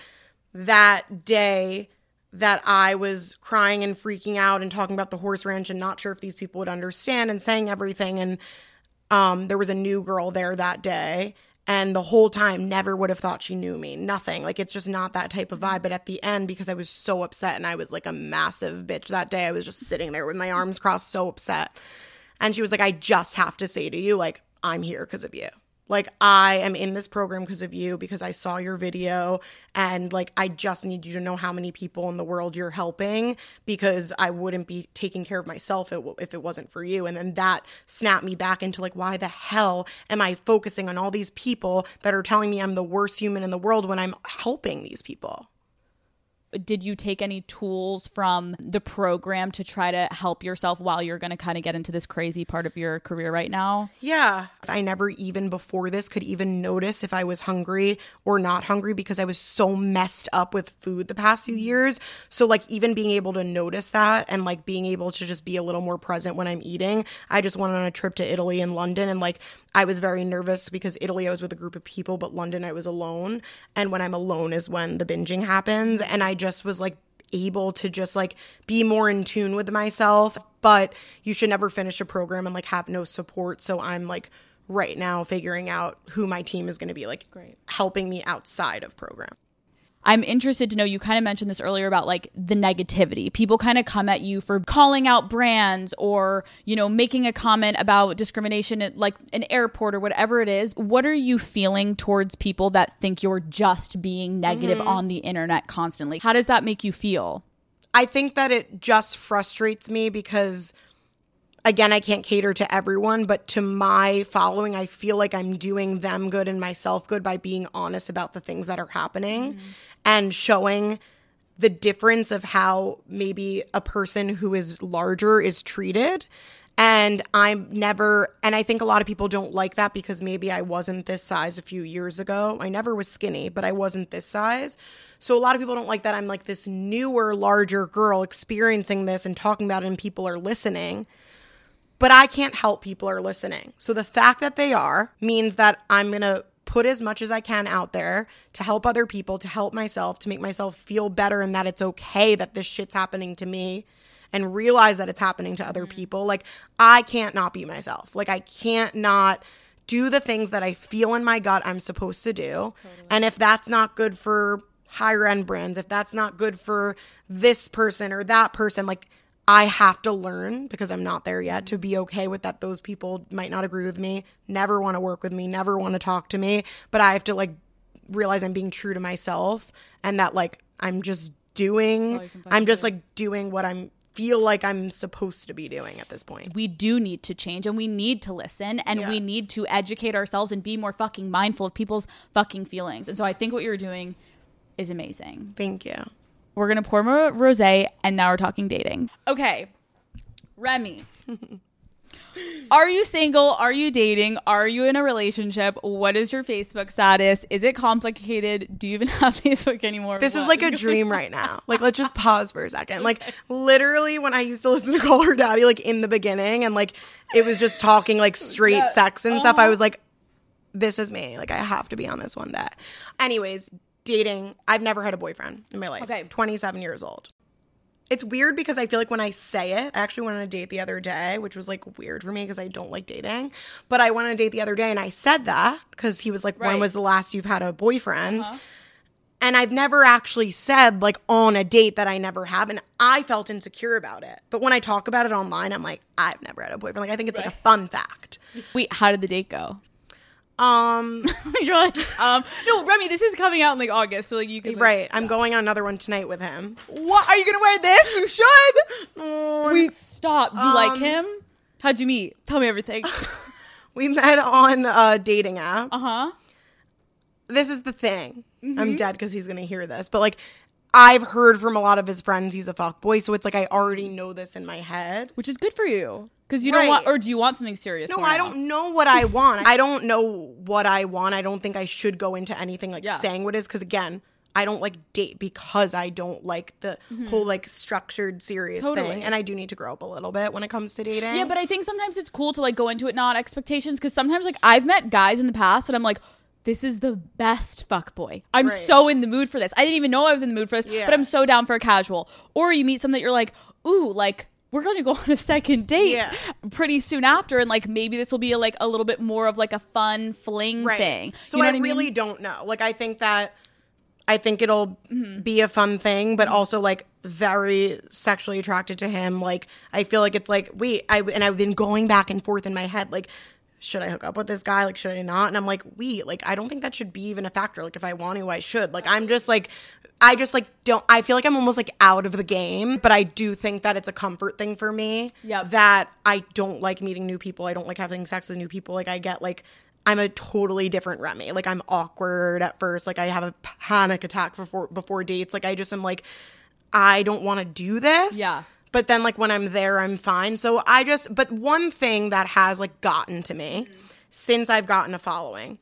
that day that I was crying and freaking out and talking about the horse ranch and not sure if these people would understand and saying everything. And um, there was a new girl there that day. And the whole time, never would have thought she knew me. Nothing. Like, it's just not that type of vibe. But at the end, because I was so upset and I was like a massive bitch that day, I was just sitting there with my arms crossed, so upset. And she was like, I just have to say to you, like, I'm here because of you. Like, I am in this program because of you, because I saw your video. And like, I just need you to know how many people in the world you're helping because I wouldn't be taking care of myself if it wasn't for you. And then that snapped me back into like, why the hell am I focusing on all these people that are telling me I'm the worst human in the world when I'm helping these people? Did you take any tools from the program to try to help yourself while you're gonna kind of get into this crazy part of your career right now? Yeah. I never even before this could even notice if I was hungry or not hungry because I was so messed up with food the past few years. So, like, even being able to notice that and like being able to just be a little more present when I'm eating. I just went on a trip to Italy and London and like I was very nervous because Italy I was with a group of people, but London I was alone. And when I'm alone is when the binging happens. And I just was like, able to just like be more in tune with myself but you should never finish a program and like have no support. So i'm like right now figuring out who my team is going to be like helping me outside of program I'm interested to know you kind of mentioned this earlier about like the negativity. People kind of come at you for calling out brands or, you know, making a comment about discrimination at like an airport or whatever it is. What are you feeling towards people that think you're just being negative mm-hmm. on the internet constantly? How does that make you feel? I think that it just frustrates me because again, I can't cater to everyone, but to my following, I feel like I'm doing them good and myself good by being honest about the things that are happening mm-hmm. and showing the difference of how maybe a person who is larger is treated. And I'm never, and I think a lot of people don't like that because maybe I wasn't this size a few years ago. I never was skinny, but I wasn't this size. So a lot of people don't like that I'm like this newer, larger girl experiencing this and talking about it, and people are listening. But I can't help people are listening. So the fact that they are means that I'm going to put as much as I can out there to help other people, to help myself, to make myself feel better and that it's okay that this shit's happening to me and realize that it's happening to other mm-hmm. people. Like I can't not be myself. Like I can't not do the things that I feel in my gut I'm supposed to do. And if that's not good for higher end brands, if that's not good for this person or that person, like I have to learn because I'm not there yet to be okay with that those people might not agree with me, never want to work with me, never want to talk to me, but I have to like realize I'm being true to myself and that like I'm just doing I'm just like doing what I'm feel like I'm supposed to be doing at this point. we do need to change and we need to listen and we need to educate ourselves and be more fucking mindful of people's fucking feelings. And so I think what you're doing is amazing. Thank you. We're gonna pour more rosé, and now we're talking dating. Okay, Remi. Are you single? Are you dating? Are you in a relationship? What is your Facebook status? Is it complicated? Do you even have Facebook anymore? This is like a dream right now. Like, let's just pause for a second. Like, literally, when I used to listen to Call Her Daddy, like in the beginning, and like it was just talking like straight sex and stuff, I uh-huh. was like, this is me. Like, I have to be on this one day. Anyways, dating. I've never had a boyfriend in my life. Okay. 27 years old. it's weird because I feel like when I say it, I actually went on a date the other day, which was like weird for me because I don't like dating. But I went on a date the other day and I said that because he was like, When Right. was the last you've had a boyfriend? Uh-huh. And I've never actually said like on a date that I never have. And I felt insecure about it. But when I talk about it online, I'm like, I've never had a boyfriend. Like, I think it's like a fun fact. Wait, how did the date go? Um, You're like, um, no, Remi, this is coming out in like August, so like you can. like- right. I'm going on another one tonight with him. What are you gonna wear this? You should. Wait, stop. You like Um, him? How'd you meet? Tell me everything. We met on a dating app. Uh huh. this is the thing. Mm-hmm. I'm dead because he's gonna hear this, but like I've heard from a lot of his friends he's a fuck boy, so it's like I already know this in my head. Which is good for you because you don't want, or do you want something serious? No, I don't know what I want. I don't know what I want. I don't think I should go into anything like Yeah. saying what is. because again, I don't like date because I don't like the whole like structured serious Mm-hmm. Totally. thing, and I do need to grow up a little bit when it comes to dating. Yeah, but I think sometimes it's cool to like go into it not expectations because sometimes like I've met guys in the past and I'm like, this is the best fuck boy. I'm Right. so in the mood for this. I didn't even know I was in the mood for this, Yeah. but I'm so down for a casual. Or you meet someone that you're like, ooh, like we're gonna go on a second date Yeah. pretty soon after, and like maybe this will be a, like a little bit more of like a fun fling right. thing. So You know I what really mean? don't know. Like I think that I think it'll Mm-hmm. be a fun thing, but also like very sexually attracted to him. Like I feel like it's like wait, I and I've been going back and forth in my head like should I hook up with this guy? Like should I not? And I'm like, wait, like I don't think that should be even a factor. Like if I want to, I should. Like I'm just like I just like don't I feel like I'm almost like out of the game, but I do think that it's a comfort thing for me. Yeah. That I don't like meeting new people. I don't like having sex with new people. Like I get like I'm a totally different Remi. Like I'm awkward at first. Like I have a panic attack before before dates. Like I just am like I don't want to do this. Yeah. But then like when I'm there, I'm fine. So I just but one thing that has like gotten to me since I've gotten a following,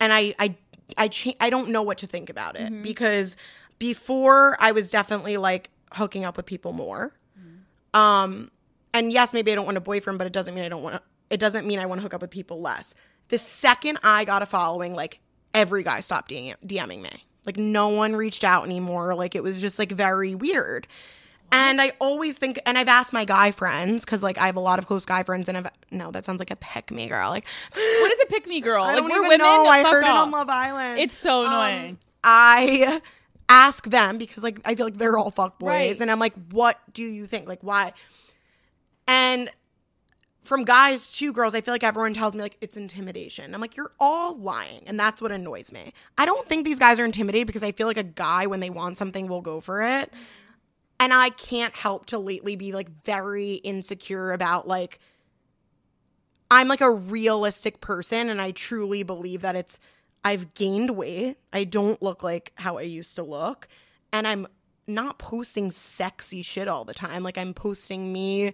and I I I cha- I don't know what to think about it because before I was definitely like hooking up with people more. Um, and yes, maybe I don't want a boyfriend, but it doesn't mean I don't want. to It doesn't mean I want to hook up with people less. The second I got a following, like every guy stopped DM- DMing me. Like no one reached out anymore. Like it was just like very weird. And I always think, and I've asked my guy friends because like I have a lot of close guy friends, and I've no, that sounds like a pick me girl. Like What is a pick me girl? I like don't we're even women. know. I heard it on Love Island. It's so Um, annoying. I ask them because like I feel like they're all fuck boys, Right. and I'm like, what do you think? Like why? And from guys to girls, I feel like everyone tells me like it's intimidation. I'm like, you're all lying, and that's what annoys me. I don't think these guys are intimidated because I feel like a guy when they want something will go for it. And I can't help to lately be like very insecure about like I'm like a realistic person and I truly believe that it's I've gained weight. I don't look like how I used to look and I'm not posting sexy shit all the time. Like I'm posting me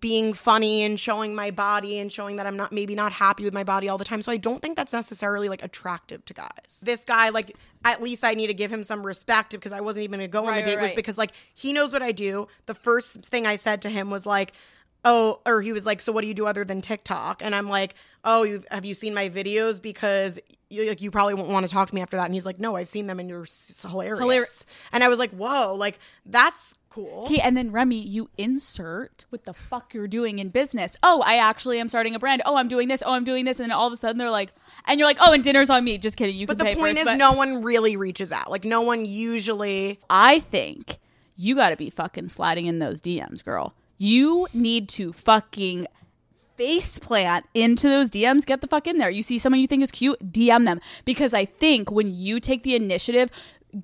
being funny and showing my body and showing that I'm not maybe not happy with my body all the time. So I don't think that's necessarily like attractive to guys. This guy like at least I need to give him some respect because I wasn't even going to go on the date right, was right. because like he knows what I do. The first thing I said to him was like Oh, or he was like, "So what do you do other than TikTok?" And I'm like, "Oh, you have you seen my videos because you, like you probably won't want to talk to me after that." And he's like, "No, I've seen them and you're hilarious." Hilarious. And I was like, "Whoa, like that's cool." Okay, and then Remi, you insert what the fuck you're doing in business. Oh, I actually am starting a brand. Oh, I'm doing this. Oh, I'm doing this. And then all of a sudden they're like, and you're like, oh, and dinner's on me. Just kidding. You But can the pay point first, is, but the point is no one really reaches out. Like, no one usually. I think you got to be fucking sliding in those DMs, girl. You need to fucking face plant into those DMs. Get the fuck in there. You see someone you think is cute, DM them. Because I think when you take the initiative,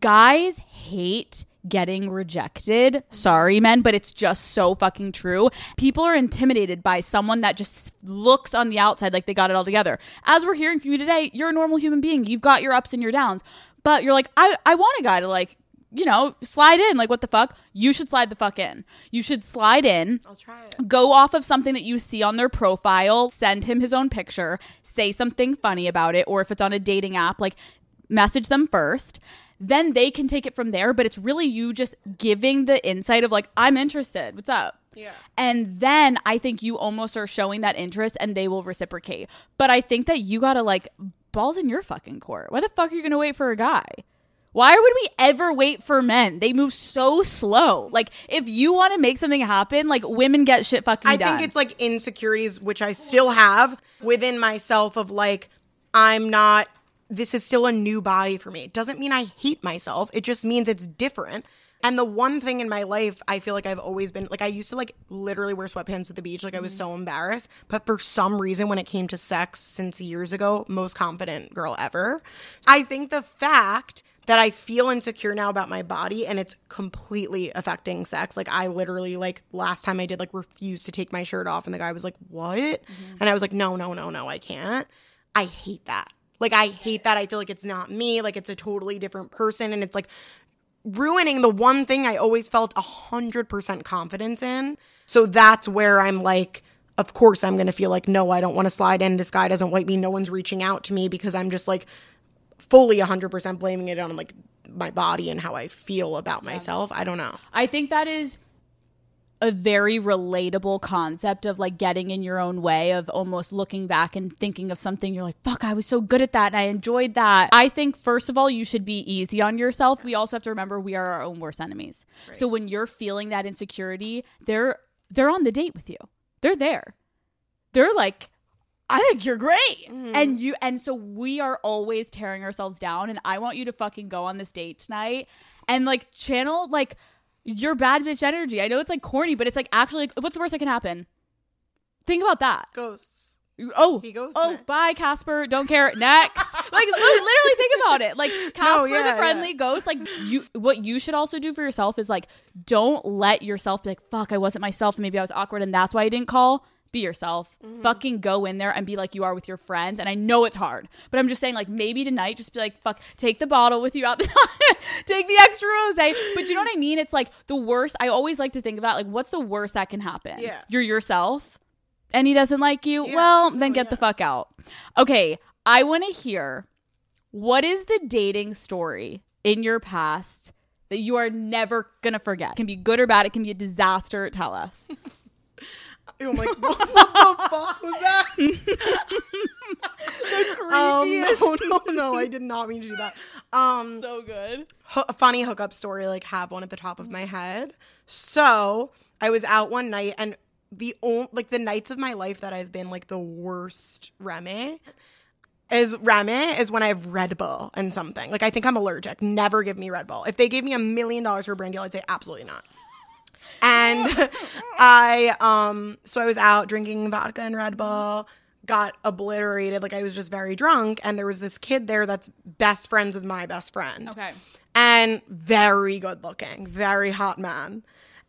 guys hate getting rejected. Sorry, men, but it's just so fucking true. People are intimidated by someone that just looks on the outside like they got it all together. As we're hearing from you today, you're a normal human being. You've got your ups and your downs. But you're like, I, I want a guy to like you know, slide in. Like, what the fuck? You should slide the fuck in. You should slide in. I'll try it. Go off of something that you see on their profile, send him his own picture, say something funny about it, or if it's on a dating app, like message them first. Then they can take it from there. But it's really you just giving the insight of, like, I'm interested. What's up? Yeah. And then I think you almost are showing that interest and they will reciprocate. But I think that you gotta, like, balls in your fucking court. Why the fuck are you gonna wait for a guy? Why would we ever wait for men? They move so slow. Like if you want to make something happen, like women get shit fucking I done. think it's like insecurities, which I still have within myself of like, I'm not, this is still a new body for me. It doesn't mean I hate myself. It just means it's different. And the one thing in my life, I feel like I've always been like, I used to like literally wear sweatpants at the beach. Like, I was so mm-hmm. embarrassed. But for some reason, when it came to sex since years ago, most confident girl ever. I think the fact that I feel insecure now about my body and it's completely affecting sex. Like I literally like last time I did like refuse to take my shirt off and the guy was like, "What?" Mm-hmm. And I was like, "No, no, no, no, I can't." I hate that. Like I hate that. I feel like it's not me. Like it's a totally different person and it's like ruining the one thing I always felt 100% confidence in. So that's where I'm like of course I'm going to feel like no, I don't want to slide in. This guy doesn't like me. No one's reaching out to me because I'm just like fully 100% blaming it on like my body and how I feel about myself. I don't know. I think that is a very relatable concept of like getting in your own way of almost looking back and thinking of something you're like fuck I was so good at that and I enjoyed that. I think first of all you should be easy on yourself. We also have to remember we are our own worst enemies. So when you're feeling that insecurity, they're they're on the date with you. They're there. They're like I think you're great. Mm-hmm. And you and so we are always tearing ourselves down and I want you to fucking go on this date tonight and like channel like your bad bitch energy. I know it's like corny, but it's like actually like what's the worst that can happen? Think about that. Ghosts. Oh, He goes Oh, bye, Casper. Don't care. Next, like literally think about it. Like Casper, yeah, the friendly yeah. ghost. Like you, what you should also do for yourself is like, don't let yourself be like, "Fuck, I wasn't myself, and maybe I was awkward, and that's why I didn't call." Be yourself. Mm-hmm. Fucking go in there and be like you are with your friends. And I know it's hard, but I'm just saying, like maybe tonight, just be like, "Fuck, take the bottle with you out the take the extra rose." But you know what I mean? It's like the worst. I always like to think about like, what's the worst that can happen? Yeah. you're yourself and he doesn't like you, Yeah. well, then Oh, get the fuck out. Okay, I want to hear what is the dating story in your past that you are never gonna forget? It can be good or bad. It can be a disaster. Tell us. I'm like, what the fuck was that? the um, no, no, no, I did not mean to do that. Um, so good. ho- a funny hookup story, like have one at the top of my head. So I was out one night, and the only like the nights of my life that I've been like the worst Remi is Remi is when I have Red Bull and something. Like I think I'm allergic. Never give me Red Bull. If they gave me a million dollars for a brand deal, I'd say absolutely not. And I um so I was out drinking vodka and Red Bull, got obliterated, like I was just very drunk, and there was this kid there that's best friends with my best friend Okay. and very good looking, very hot man.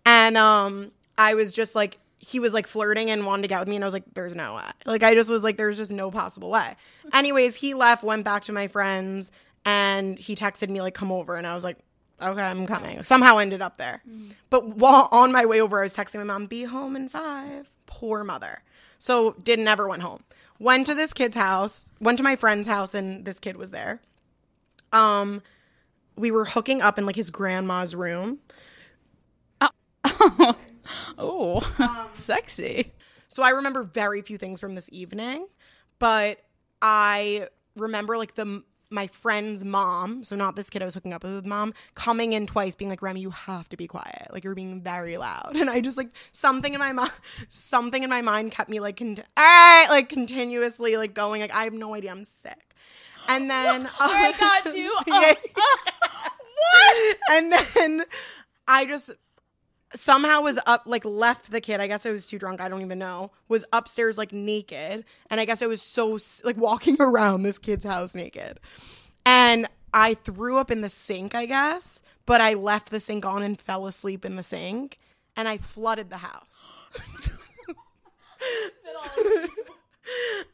And um I was just like he was like flirting and wanted to get with me and I was like there's no way. Like I just was like there's just no possible way. Anyways, he left, went back to my friends and he texted me like come over and I was like okay, I'm coming. Somehow ended up there. But while on my way over I was texting my mom be home in 5. Poor mother. So didn't ever went home. Went to this kid's house, went to my friend's house and this kid was there. Um we were hooking up in like his grandma's room. Oh, sexy. So I remember very few things from this evening, but I remember like the my friend's mom, so not this kid I was hooking up with, mom, coming in twice, being like, "Remi, you have to be quiet. Like you're being very loud." And I just like something in my mind, something in my mind kept me like, cont- ah, like continuously like going like I have no idea, I'm sick. And then I got you. Yeah. And then I just somehow was up like left the kid i guess i was too drunk i don't even know was upstairs like naked and i guess i was so like walking around this kid's house naked. And i threw up in the sink i guess but i left the sink on and fell asleep in the sink and i flooded the house.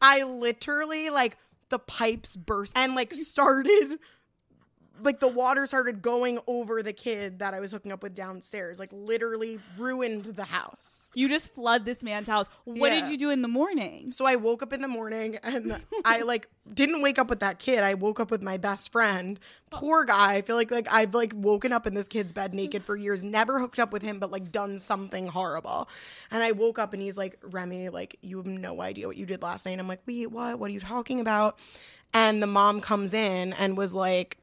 I literally like the pipes burst and like started like the water started going over the kid that I was hooking up with downstairs, like literally ruined the house. You just flood this man's house. What Yeah. did you do in the morning? So I woke up in the morning and I like didn't wake up with that kid. I woke up with my best friend. Poor guy. I feel like like I've like woken up in this kid's bed naked for years, never hooked up with him, but like done something horrible. And I woke up and he's like, Remi, like you have no idea what you did last night. And I'm like, wait, what? What are you talking about? And the mom comes in and was like,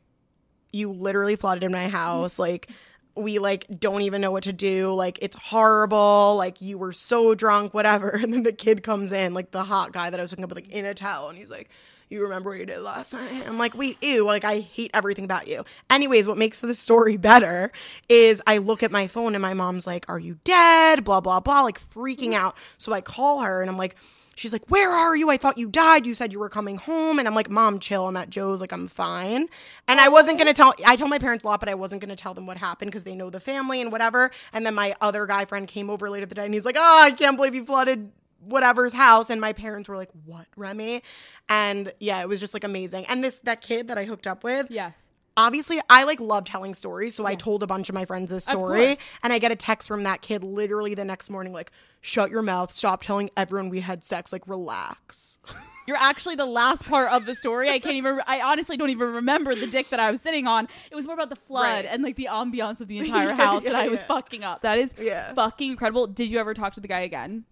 you literally flooded in my house. Like, we like don't even know what to do. Like, it's horrible. Like, you were so drunk, whatever. And then the kid comes in, like the hot guy that I was hooking up with, like in a towel, and he's like, "You remember what you did last night?" I'm like, "Wait, ew!" Like, I hate everything about you. Anyways, what makes the story better is I look at my phone and my mom's like, "Are you dead?" Blah blah blah, like freaking mm-hmm. out. So I call her and I'm like. She's like, Where are you? I thought you died. You said you were coming home. And I'm like, Mom, chill. I'm at Joe's. Like, I'm fine. And I wasn't going to tell, I told my parents a lot, but I wasn't going to tell them what happened because they know the family and whatever. And then my other guy friend came over later the day and he's like, Oh, I can't believe you flooded whatever's house. And my parents were like, What, Remi? And yeah, it was just like amazing. And this, that kid that I hooked up with, Yes. Obviously I like love telling stories, so I told a bunch of my friends this story, and I get a text from that kid literally the next morning, like, "Shut your mouth! Stop telling everyone we had sex! Like, relax." You're actually the last part of the story. I can't even. I honestly don't even remember the dick that I was sitting on. It was more about the flood Right. and like the ambiance of the entire Yeah, house that yeah, I was fucking up. That is Yeah. fucking incredible. Did you ever talk to the guy again?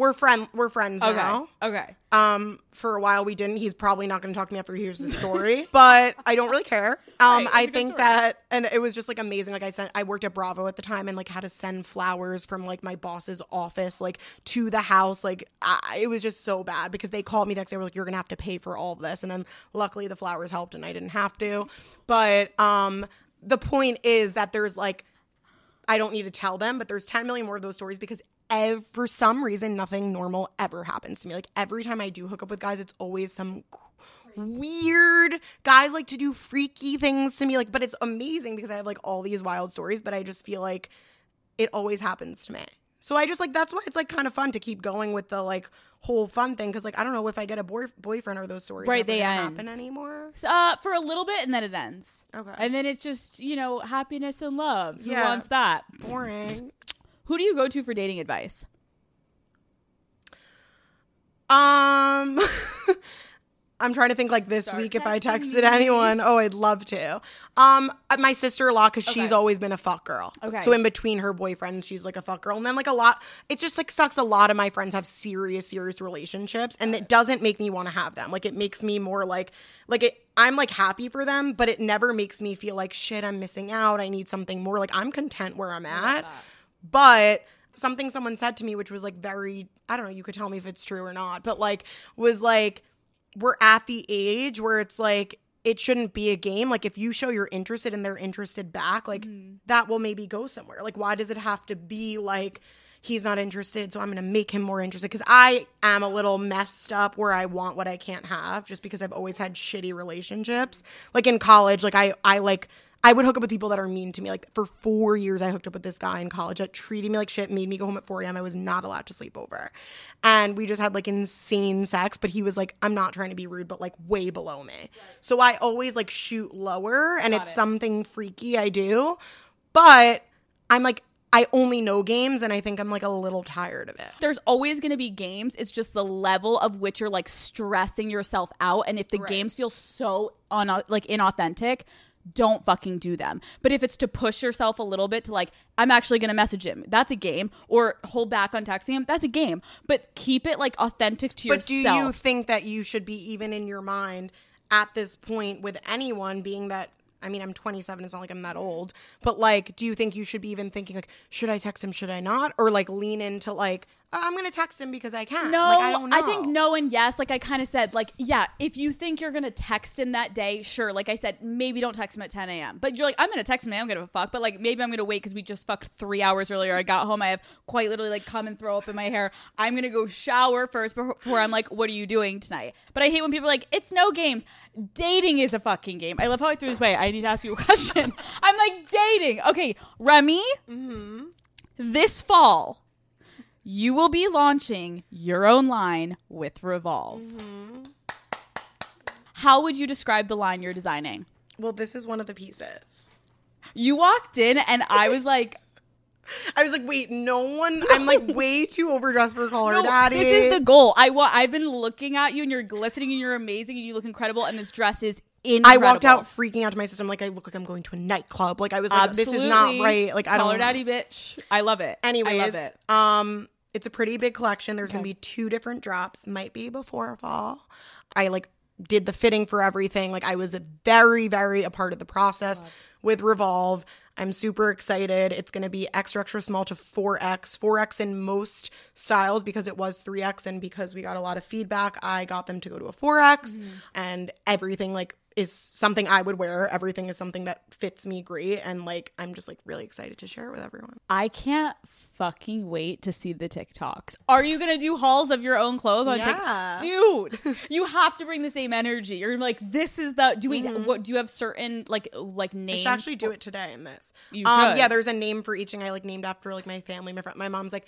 We're friend, we're friends Okay. now. Okay. Um, for a while we didn't. He's probably not going to talk to me after he hears the story, but I don't really care. Um, Right, I think that, and it was just like amazing. Like I sent, I worked at Bravo at the time, and like had to send flowers from like my boss's office, like to the house. Like I, it was just so bad because they called me the next day. Were like, "You're gonna have to pay for all of this," and then luckily the flowers helped, and I didn't have to. But um, the point is that there's like I don't need to tell them, but there's 10 million more of those stories because ev- for some reason nothing normal ever happens to me. Like every time I do hook up with guys, it's always some weird guys like to do freaky things to me like but it's amazing because I have like all these wild stories, but I just feel like it always happens to me. So I just like that's why it's like kind of fun to keep going with the like whole fun thing because like I don't know if I get a boy- boyfriend or those stories Right, they end. happen anymore. Uh, for a little bit and then it ends. Okay. And then it's just you know happiness and love. Yeah. Who wants that? Boring. Who do you go to for dating advice? Um, I'm trying to think like this week if I texted anyone. Oh, I'd love to. Um, uh, my sister in law because she's always been a fuck girl. Okay. So in between her boyfriends, she's like a fuck girl, and then like a lot. It just like sucks. A lot of my friends have serious, serious relationships, and it doesn't make me want to have them. Like it makes me more like like it. I'm like happy for them, but it never makes me feel like shit. I'm missing out. I need something more. Like I'm content where I'm at. But something someone said to me, which was like very, I don't know, you could tell me if it's true or not, but like, was like, we're at the age where it's like, it shouldn't be a game. Like, if you show you're interested and they're interested back, like, mm-hmm. that will maybe go somewhere. Like, why does it have to be like, he's not interested, so I'm gonna make him more interested? Because I am a little messed up where I want what I can't have just because I've always had shitty relationships. Like, in college, like, I, I like, I would hook up with people that are mean to me. Like for four years, I hooked up with this guy in college that treated me like shit, made me go home at 4 a.m. I was not allowed to sleep over. And we just had like insane sex, but he was like, I'm not trying to be rude, but like way below me. So I always like shoot lower and it's something freaky I do. But I'm like, I only know games and I think I'm like a little tired of it. There's always going to be games. It's just the level of which you're like stressing yourself out. And if the games feel so un- like inauthentic, don't fucking do them. But if it's to push yourself a little bit to like, I'm actually going to message him, that's a game. Or hold back on texting him, that's a game. But keep it like authentic to yourself. But do you think that you should be even in your mind at this point with anyone being that I mean, I'm 27. It's not like I'm that old. But like, do you think you should be even thinking like, should I text him? Should I not? Or like lean into like, I'm gonna text him because I can. No, like, I don't know. think no and yes. Like I kind of said, like yeah, if you think you're gonna text him that day, sure. Like I said, maybe don't text him at 10 a.m. But you're like, I'm gonna text him. I don't give a fuck. But like maybe I'm gonna wait because we just fucked three hours earlier. I got home. I have quite literally like come and throw up in my hair. I'm gonna go shower first before I'm like, what are you doing tonight? But I hate when people are like, it's no games. Dating is a fucking game. I love how I threw this way. I need to ask you a question. I'm like dating. Okay, Remi. Mm-hmm. This fall you will be launching your own line with Revolve. Mm-hmm. How would you describe the line you're designing? Well, this is one of the pieces. You walked in and I was like, I was like, wait, no one. I'm like way too overdressed for her no, daddy. this is the goal. I want. I've been looking at you and you're glistening and you're amazing and you look incredible and this dress is incredible. I walked out freaking out to my sister. I'm like, I look like I'm going to a nightclub. Like I was like, Absolutely. this is not right. Like I don't her daddy, bitch. I love it. Anyways, I love it. um, it's a pretty big collection. There's gonna be two different drops. Might be before fall. I like did the fitting for everything. Like I was very, very a part of the process with Revolve. I'm super excited. It's going to be extra, extra small to 4X, 4X in most styles because it was 3X. And because we got a lot of feedback, I got them to go to a 4X mm-hmm. and everything like is something I would wear. Everything is something that fits me great. And like, I'm just like really excited to share it with everyone. I can't fucking wait to see the TikToks. Are you gonna do hauls of your own clothes on Yeah. TikTok? Dude, you have to bring the same energy. You're like, this is the do we what do you have certain like like I should actually do it today in this. You um, should. yeah, there's a name for each thing. I like named after like my family. My friend, my mom's like,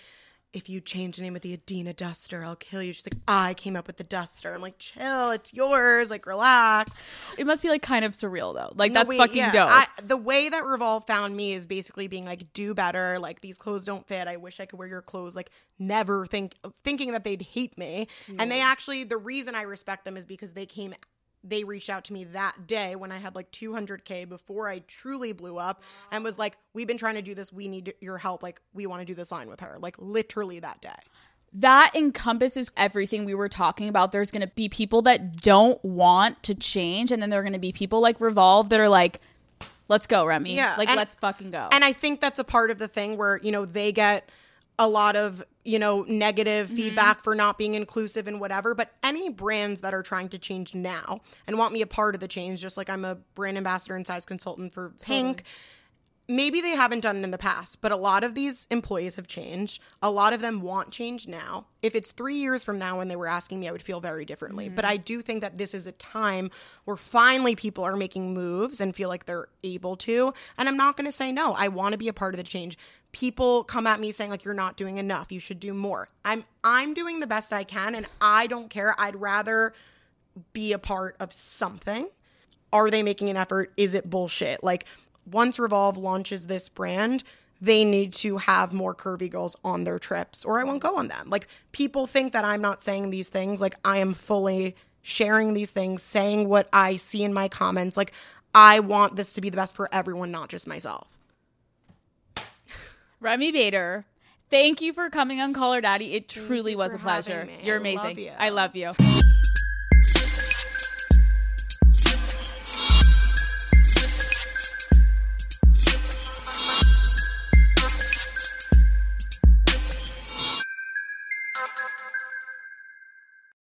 if you change the name of the Adina Duster, I'll kill you. She's like, I came up with the Duster. I'm like, chill, it's yours. Like, relax. It must be like kind of surreal though. Like No, that's fucking yeah, dope. I, the way that Revolve found me is basically being like, do better. Like these clothes don't fit. I wish I could wear your clothes. Like never think thinking that they'd hate me. And they actually, the reason I respect them is because they came. They reached out to me that day when I had like 200k before I truly blew up, and was like, "We've been trying to do this. We need your help. Like, we want to do this line with her." Like literally that day. that encompasses everything we were talking about. There's going to be people that don't want to change, and then there are going to be people like Revolve that are like, "Let's go, Remi. Yeah, like and- let's fucking go." And I think that's a part of the thing where, you know, they get a lot of, you know, negative Mm-hmm. feedback for not being inclusive and whatever. But any brands that are trying to change now and want me a part of the change, just like I'm a brand ambassador and size consultant for Pink, maybe they haven't done it in the past, but a lot of these employees have changed. A lot of them want change now. If it's three years from now when they were asking me, I would feel very differently. But I do think that this is a time where finally people are making moves and feel like they're able to. And I'm not going to say no. I want to be a part of the change. People come at me saying like you're not doing enough. You should do more. I'm I'm doing the best I can and I don't care. I'd rather be a part of something are they making an effort? Is it bullshit? Like once Revolve launches this brand, they need to have more curvy girls on their trips or I won't go on them. Like people think that I'm not saying these things. Like I am fully sharing these things, saying what I see in my comments. Like I want this to be the best for everyone, not just myself. Remi Bader, thank you for coming on Call Her Daddy. It truly was a pleasure. You're I love amazing. you. I love you.